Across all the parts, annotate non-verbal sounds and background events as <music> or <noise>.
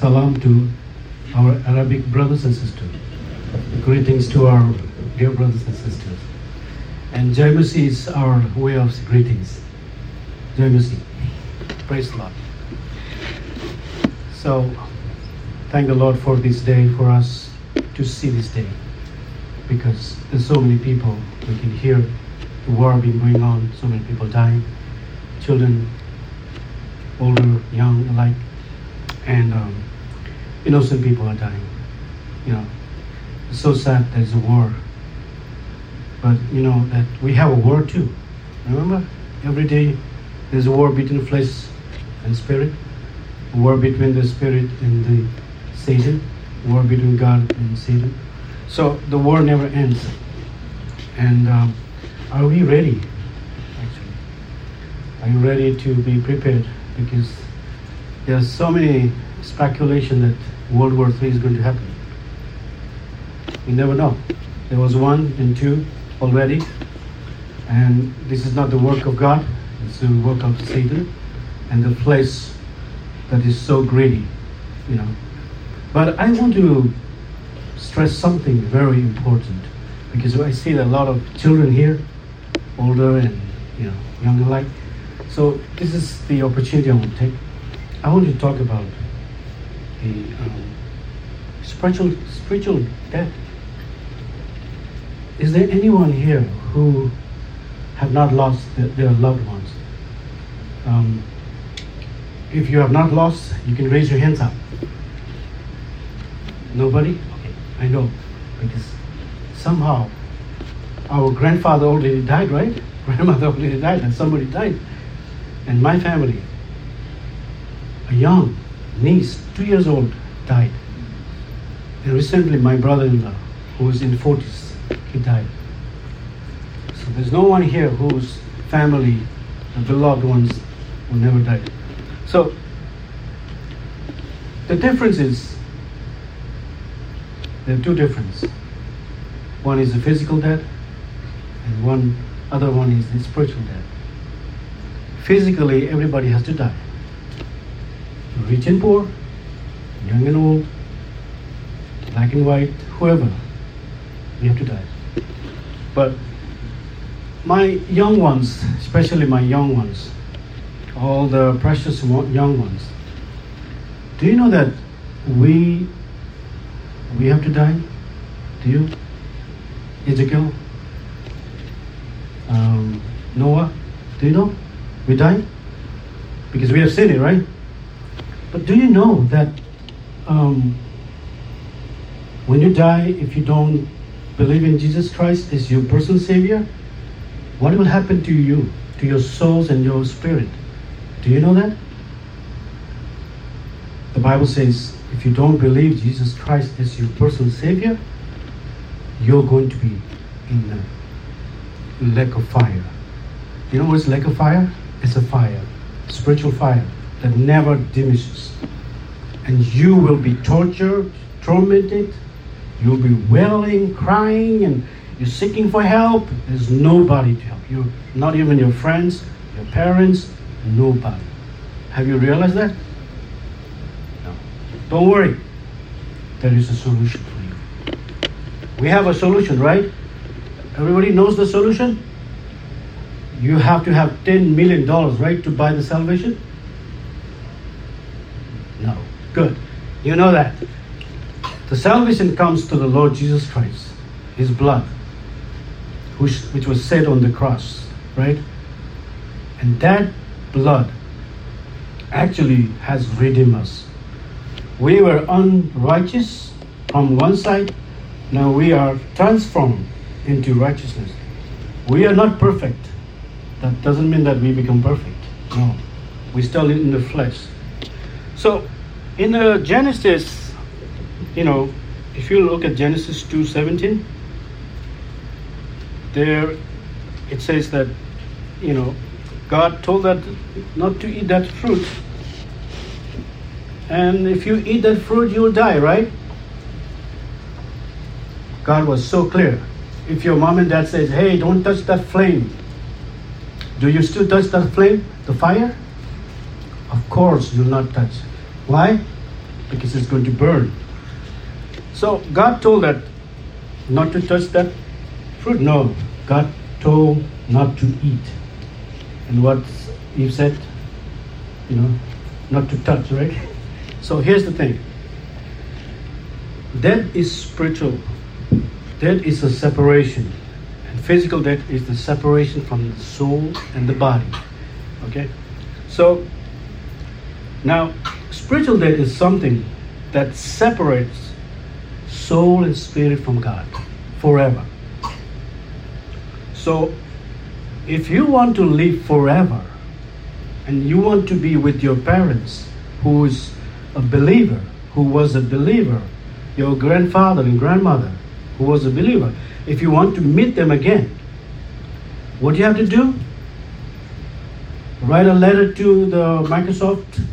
salam to our Arabic brothers and sisters. Greetings to our dear brothers and sisters. And Jaimusi is our way of greetings. Jaimusi. Praise the Lord. So, thank the Lord for this day, for us to see this day. Because there's so many people, we can hear the war being going on, so many people dying, children, older, young alike, and um, innocent people are dying. You know, it's so sad there's a war. But you know that we have a war too. Remember, every day there's a war between flesh and spirit, a war between the spirit and the Satan, a war between God and Satan. So the war never ends. And um, are we ready? Actually, are you ready to be prepared? Because there's so many speculation that World War III is going to happen. We never know. There was one and two already, and this is not the work of God. It's the work of Satan and the place that is so greedy, you know. But I want to stress something very important because I see a lot of children here, older and you know young alike. So this is the opportunity I want to take. I want to talk about the um, spiritual spiritual death. Is there anyone here who have not lost their, their loved ones? Um, if you have not lost, you can raise your hands up. Nobody? Okay, I know. Because somehow our grandfather already died, right? <laughs> Grandmother already died, and somebody died. And my family, a young niece, two years old, died. And recently, my brother-in-law, who was in 40s, he died. So there's no one here whose family, the beloved ones, who never died. So the difference is there are two differences. One is the physical death, and one other one is the spiritual death. Physically, everybody has to die. Rich and poor, young and old, black and white, whoever, we have to die. But my young ones, especially my young ones, all the precious young ones, do you know that we we have to die? Do you? Ezekiel? Um, Noah? Do you know? We die? Because we have seen it, right? But do you know that um, when you die, if you don't believe in Jesus Christ as your personal Savior, what will happen to you, to your souls and your spirit? Do you know that? The Bible says if you don't believe Jesus Christ as your personal Savior, you're going to be in the lake of fire. You know what's lake of fire? It's a fire, spiritual fire that never diminishes. And you will be tortured, tormented, you'll be wailing, crying, and you're seeking for help. There's nobody to help you, not even your friends, your parents, nobody. Have you realized that? No. Don't worry. There is a solution for you. We have a solution, right? Everybody knows the solution? You have to have $10 million, right, to buy the salvation? Good. You know that. The salvation comes to the Lord Jesus Christ, His blood, which, which was shed on the cross, right? And that blood actually has redeemed us. We were unrighteous from one side, now we are transformed into righteousness. We are not perfect. That doesn't mean that we become perfect. No. We still live in the flesh. So in uh, Genesis, you know, if you look at Genesis 2:17, there it says that, you know, God told that not to eat that fruit. And if you eat that fruit, you will die, right? God was so clear. If your mom and dad says, hey, don't touch that flame, do you still touch that flame, the fire? Of course you'll not touch. Why? because it's going to burn. So God told that not to touch that fruit. No, God told not to eat. And what Eve said, you know, not to touch, right? <laughs> So here's the thing. Death is spiritual. Death is a separation. And physical death is the separation from the soul and the body. Okay? So now spiritual death is something that separates soul and spirit from God forever. So if you want to live forever and you want to be with your parents who is a believer, who was a believer, your grandfather and grandmother who was a believer, if you want to meet them again, what do you have to do? Write a letter to the Microsoft?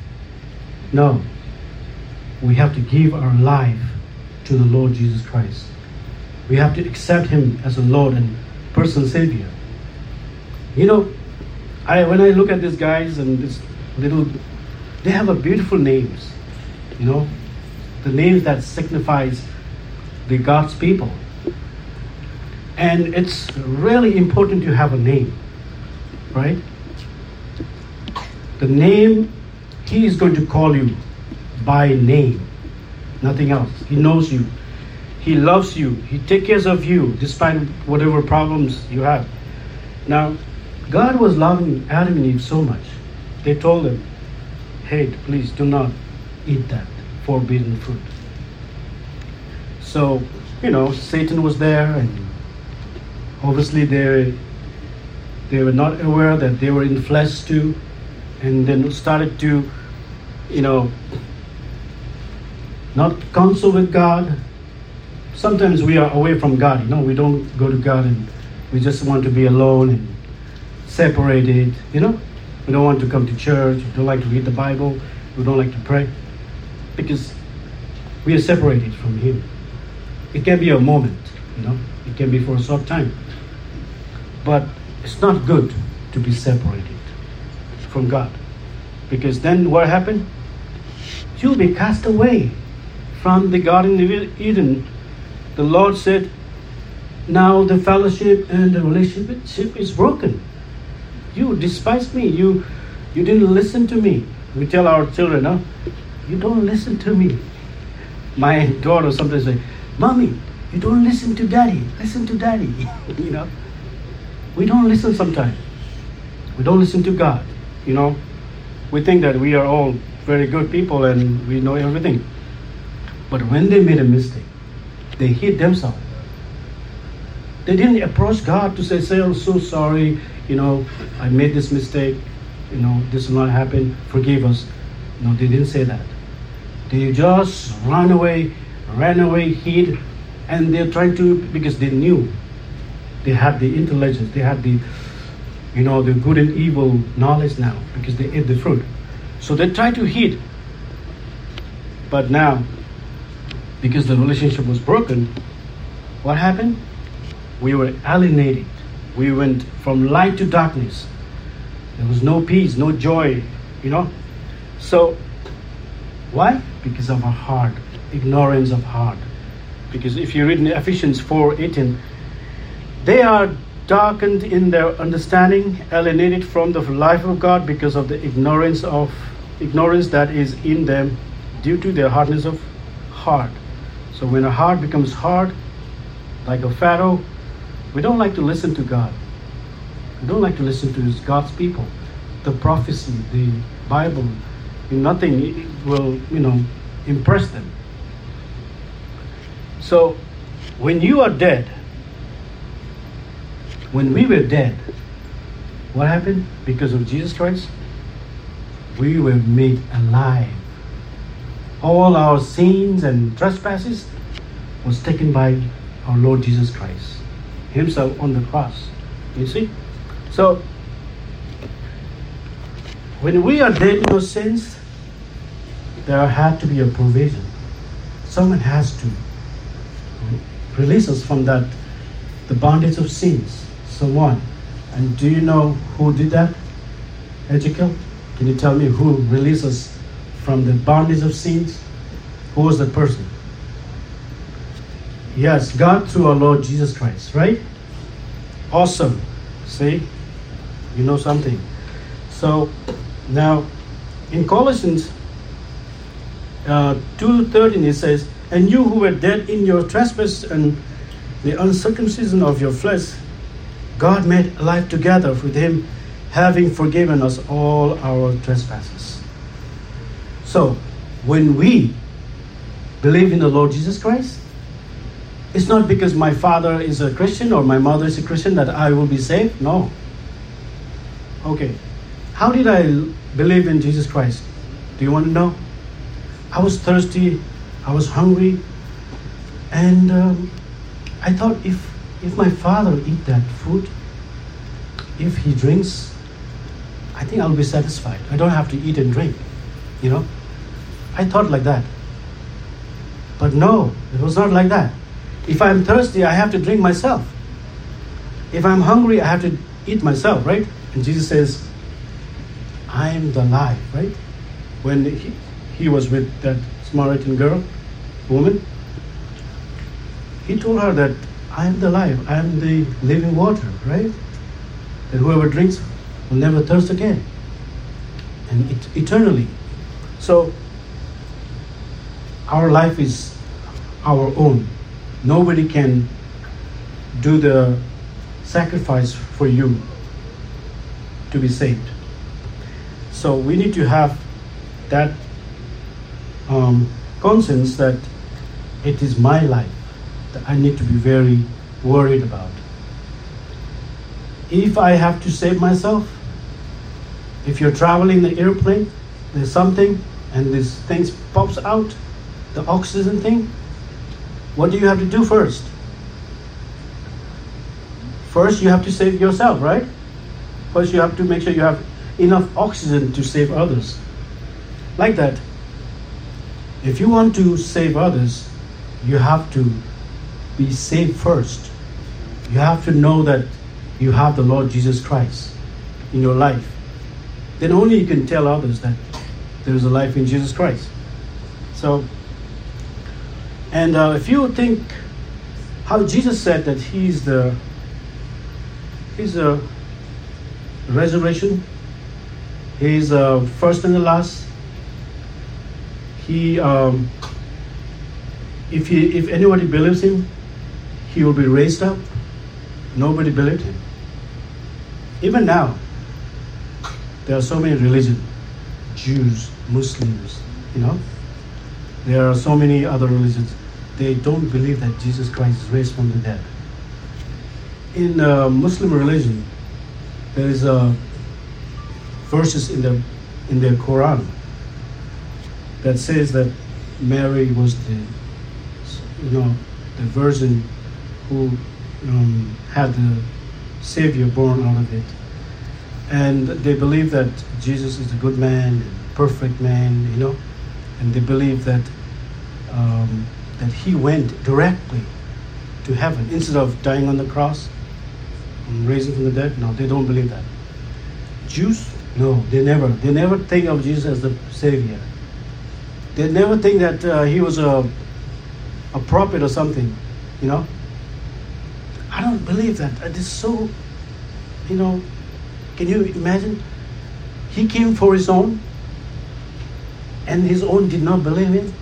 No. We have to give our life to the Lord Jesus Christ. We have to accept Him as a Lord and personal Savior. You know, I when I look at these guys and this little, they have a beautiful names. You know, the names that signifies the God's people. And it's really important to have a name, right? The name, He is going to call you by name, nothing else. He knows you. He loves you. He takes care of you despite whatever problems you have. Now, God was loving Adam and Eve so much. They told them, hey, please do not eat that forbidden fruit. So, you know, Satan was there, and obviously they, they were not aware that they were in flesh too, and then started to, you know, not counsel with God. Sometimes we are away from God, you know, we don't go to God and we just want to be alone and separated, you know. We don't want to come to church, we don't like to read the Bible, we don't like to pray because we are separated from Him. It can be a moment, you know, it can be for a short time. But it's not good to be separated from God because then what happened? You'll be cast away from the Garden of Eden. The Lord said, Now the fellowship and the relationship is broken. You despised me. You you didn't listen to me. We tell our children, you don't listen to me. My daughter sometimes say, Mommy, you don't listen to daddy. Listen to daddy. <laughs> you know. We don't listen sometimes. We don't listen to God. You know. We think that we are all very good people and we know everything. But when they made a mistake, they hid themselves. They didn't approach God to say, say, I'm so sorry, you know, I made this mistake, you know, this will not happen, forgive us. No, they didn't say that. They just ran away, ran away, hid, and they're trying to, because they knew they had the intelligence, they had the, you know, the good and evil knowledge now, because they ate the fruit. So they tried to hid. But now, because the relationship was broken, what happened? We were alienated. We went from light to darkness. There was no peace, no joy, you know. So, why? Because of our heart, ignorance of heart. Because if you read in Ephesians 4 18, they are darkened in their understanding, alienated from the life of God because of the ignorance of ignorance that is in them due to their hardness of heart. So when a heart becomes hard, like a Pharaoh, we don't like to listen to God. We don't like to listen to God's people. The prophecy, the Bible, nothing will, you know, impress them. So when you are dead, when we were dead, what happened? Because of Jesus Christ, we were made alive. All our sins and trespasses was taken by our Lord Jesus Christ Himself on the cross. You see? So when we are dead in our sins, there had to be a provision. Someone has to release us from that, the bondage of sins. Someone. And do you know who did that? Ezekiel? Can you tell me who released us from the bondage of sins? Who was that person? Yes, God through our Lord Jesus Christ, right? Awesome. See? You know something. So now in Colossians uh, 2.13 it says, And you who were dead in your trespasses and the uncircumcision of your flesh, God made life together with him, having forgiven us all our trespasses. So, when we believe in the Lord Jesus Christ, it's not because my father is a Christian or my mother is a Christian that I will be saved. No. Okay. How did I believe in Jesus Christ? Do you want to know? I was thirsty, I was hungry, and um, I thought if if my father eat that food, if he drinks, I think I'll be satisfied. I don't have to eat and drink, you know. I thought like that. But no, it was not like that. If I'm thirsty, I have to drink myself. If I'm hungry, I have to eat myself, right? And Jesus says, I am the life, right? When he, he was with that Samaritan girl, woman, he told her that I am the life, I am the living water, right? That whoever drinks will never thirst again. And it, eternally. So, our life is our own. Nobody can do the sacrifice for you to be saved. So we need to have that um, conscience that it is my life I need to be very worried about. If I have to save myself, if you're traveling the airplane, there's something and this thing pops out, the oxygen thing, what do you have to do first? First, you have to save yourself, right? First, you have to make sure you have enough oxygen to save others. Like that. If you want to save others, you have to be saved first. You have to know that you have the Lord Jesus Christ in your life. Then only you can tell others that there is a life in Jesus Christ. So, and uh, if you think how Jesus said that He's the He's the resurrection, He's uh, first and the last. He, um, if he, if anybody believes him, he will be raised up. Nobody believed him. Even now, there are so many religions, Jews, Muslims, you know. There are so many other religions. They don't believe that Jesus Christ is raised from the dead. In uh, Muslim religion, there is a verses in the in the Quran that says that Mary was the you know the virgin who um, had the Savior born out of it, and they believe that Jesus is a good man, perfect man, you know, and they believe that um, that he went directly to heaven instead of dying on the cross and raising from the dead. No, they don't believe that. Jews no, they never. They never think of Jesus as the Savior. They never think that uh, he was a, a prophet or something, you know. Believe that. It is so, you know, can you imagine? He came for his own, and his own did not believe him.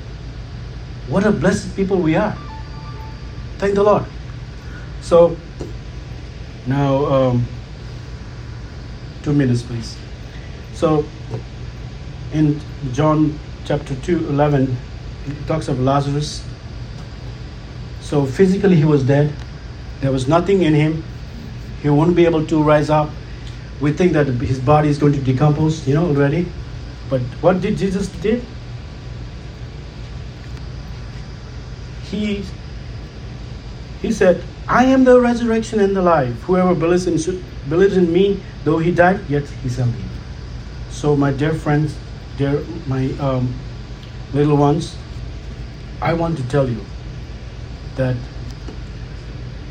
What a blessed people we are. Thank the Lord. So, now, um, two minutes, please. So in John chapter 2, 11, it talks of Lazarus. So physically he was dead. There was nothing in him. He won't be able to rise up. We think that his body is going to decompose, you know, already. But what did Jesus did? He he said, I am the resurrection and the life. Whoever believes in, believes in me, though he died, yet he shall live. So, my dear friends, dear my um, little ones, I want to tell you that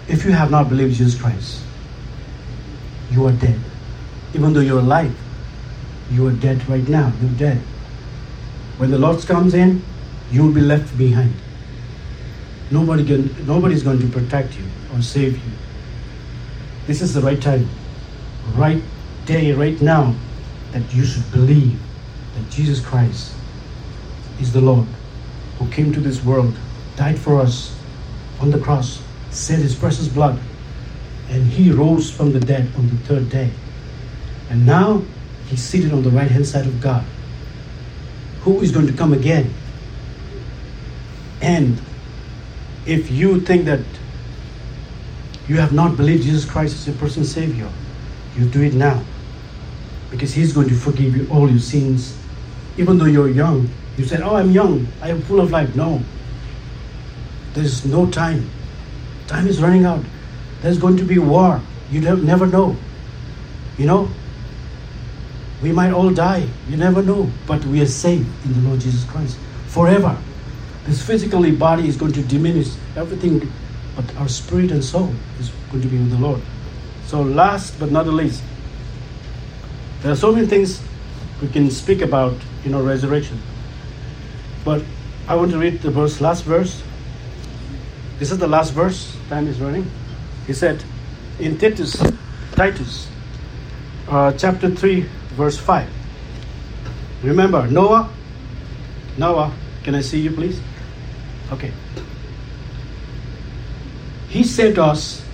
if you have not believed Jesus Christ, you are dead. Even though you're alive, you are dead right now. You're dead. When the Lord comes in, you will be left behind. Nobody can, nobody's going to protect you or save you. This is the right time, right day, right now, that you should believe that Jesus Christ is the Lord who came to this world, died for us on the cross, shed his precious blood, and he rose from the dead on the third day. And now he's seated on the right hand side of God. Who is going to come again? And if you think that you have not believed Jesus Christ as your personal Savior, you do it now. Because He's going to forgive you all your sins. Even though you're young, you said, Oh, I'm young, I am full of life. No. There's no time. Time is running out. There's going to be war. You don't, never know. You know? We might all die. You never know. But we are safe in the Lord Jesus Christ forever. This physically body is going to diminish everything, but our spirit and soul is going to be with the Lord. So, last but not the least, there are so many things we can speak about, you know, resurrection. But I want to read the verse, last verse. This is the last verse. Time is running. He said, in Titus, Titus, uh, chapter three, verse five. Remember Noah. Noah, can I see you, please? Okay. He saved us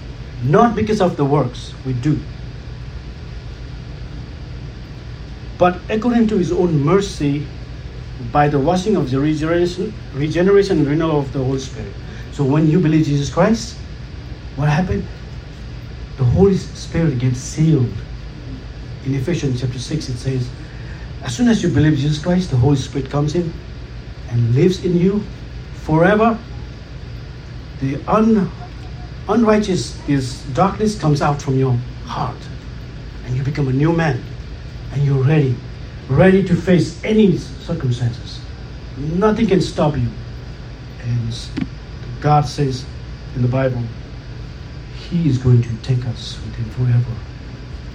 not because of the works we do, but according to his own mercy by the washing of the regeneration, regeneration and renewal of the Holy Spirit. So when you believe Jesus Christ, what happened? The Holy Spirit gets sealed. In Ephesians chapter 6, it says, as soon as you believe Jesus Christ, the Holy Spirit comes in and lives in you forever. The un, unrighteous darkness comes out from your heart, and you become a new man, and you're ready, ready to face any circumstances. Nothing can stop you. And God says in the Bible, He is going to take us with Him forever.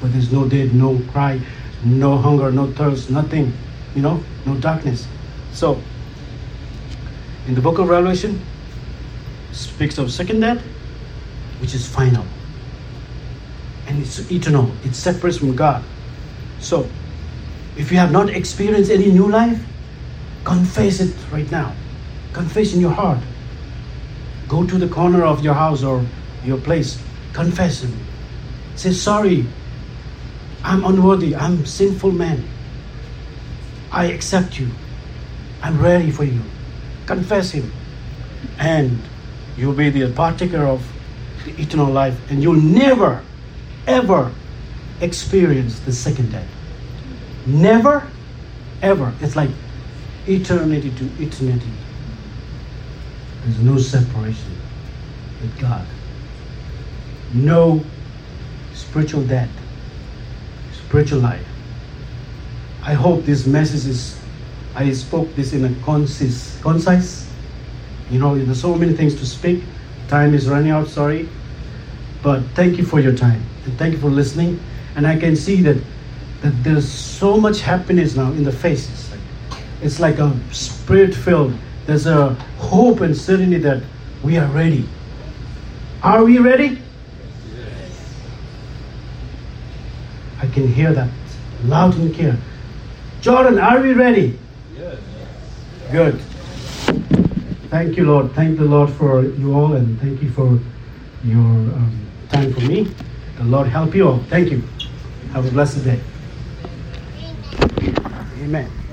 But there's no death, no cry, no hunger, no thirst, nothing, you know, no darkness. So, in the book of Revelation, speaks of second death, which is final. And it's eternal. It separates from God. So, if you have not experienced any new life, confess it right now. Confess in your heart. Go to the corner of your house or your place. Confess Him. Say, sorry, I'm unworthy. I'm sinful man. I accept you. I'm ready for you. Confess Him. And you'll be the partaker of the eternal life. And you'll never, ever experience the second death. Never, ever. It's like eternity to eternity. There's no separation with God. No spiritual death, spiritual life. I hope this message is, I spoke this in a concise, concise. You know, there's so many things to speak. Time is running out, sorry. But thank you for your time. And thank you for listening. And I can see that that there's so much happiness now in the faces. It's like a spirit filled. There's a hope and certainty that we are ready. Are we ready? I can hear that loud and clear. Jordan, are we ready? Yes. Good. Thank you, Lord. Thank the Lord for you all, and thank you for your um, time for me. The Lord help you all. Thank you. Have a blessed day. Amen.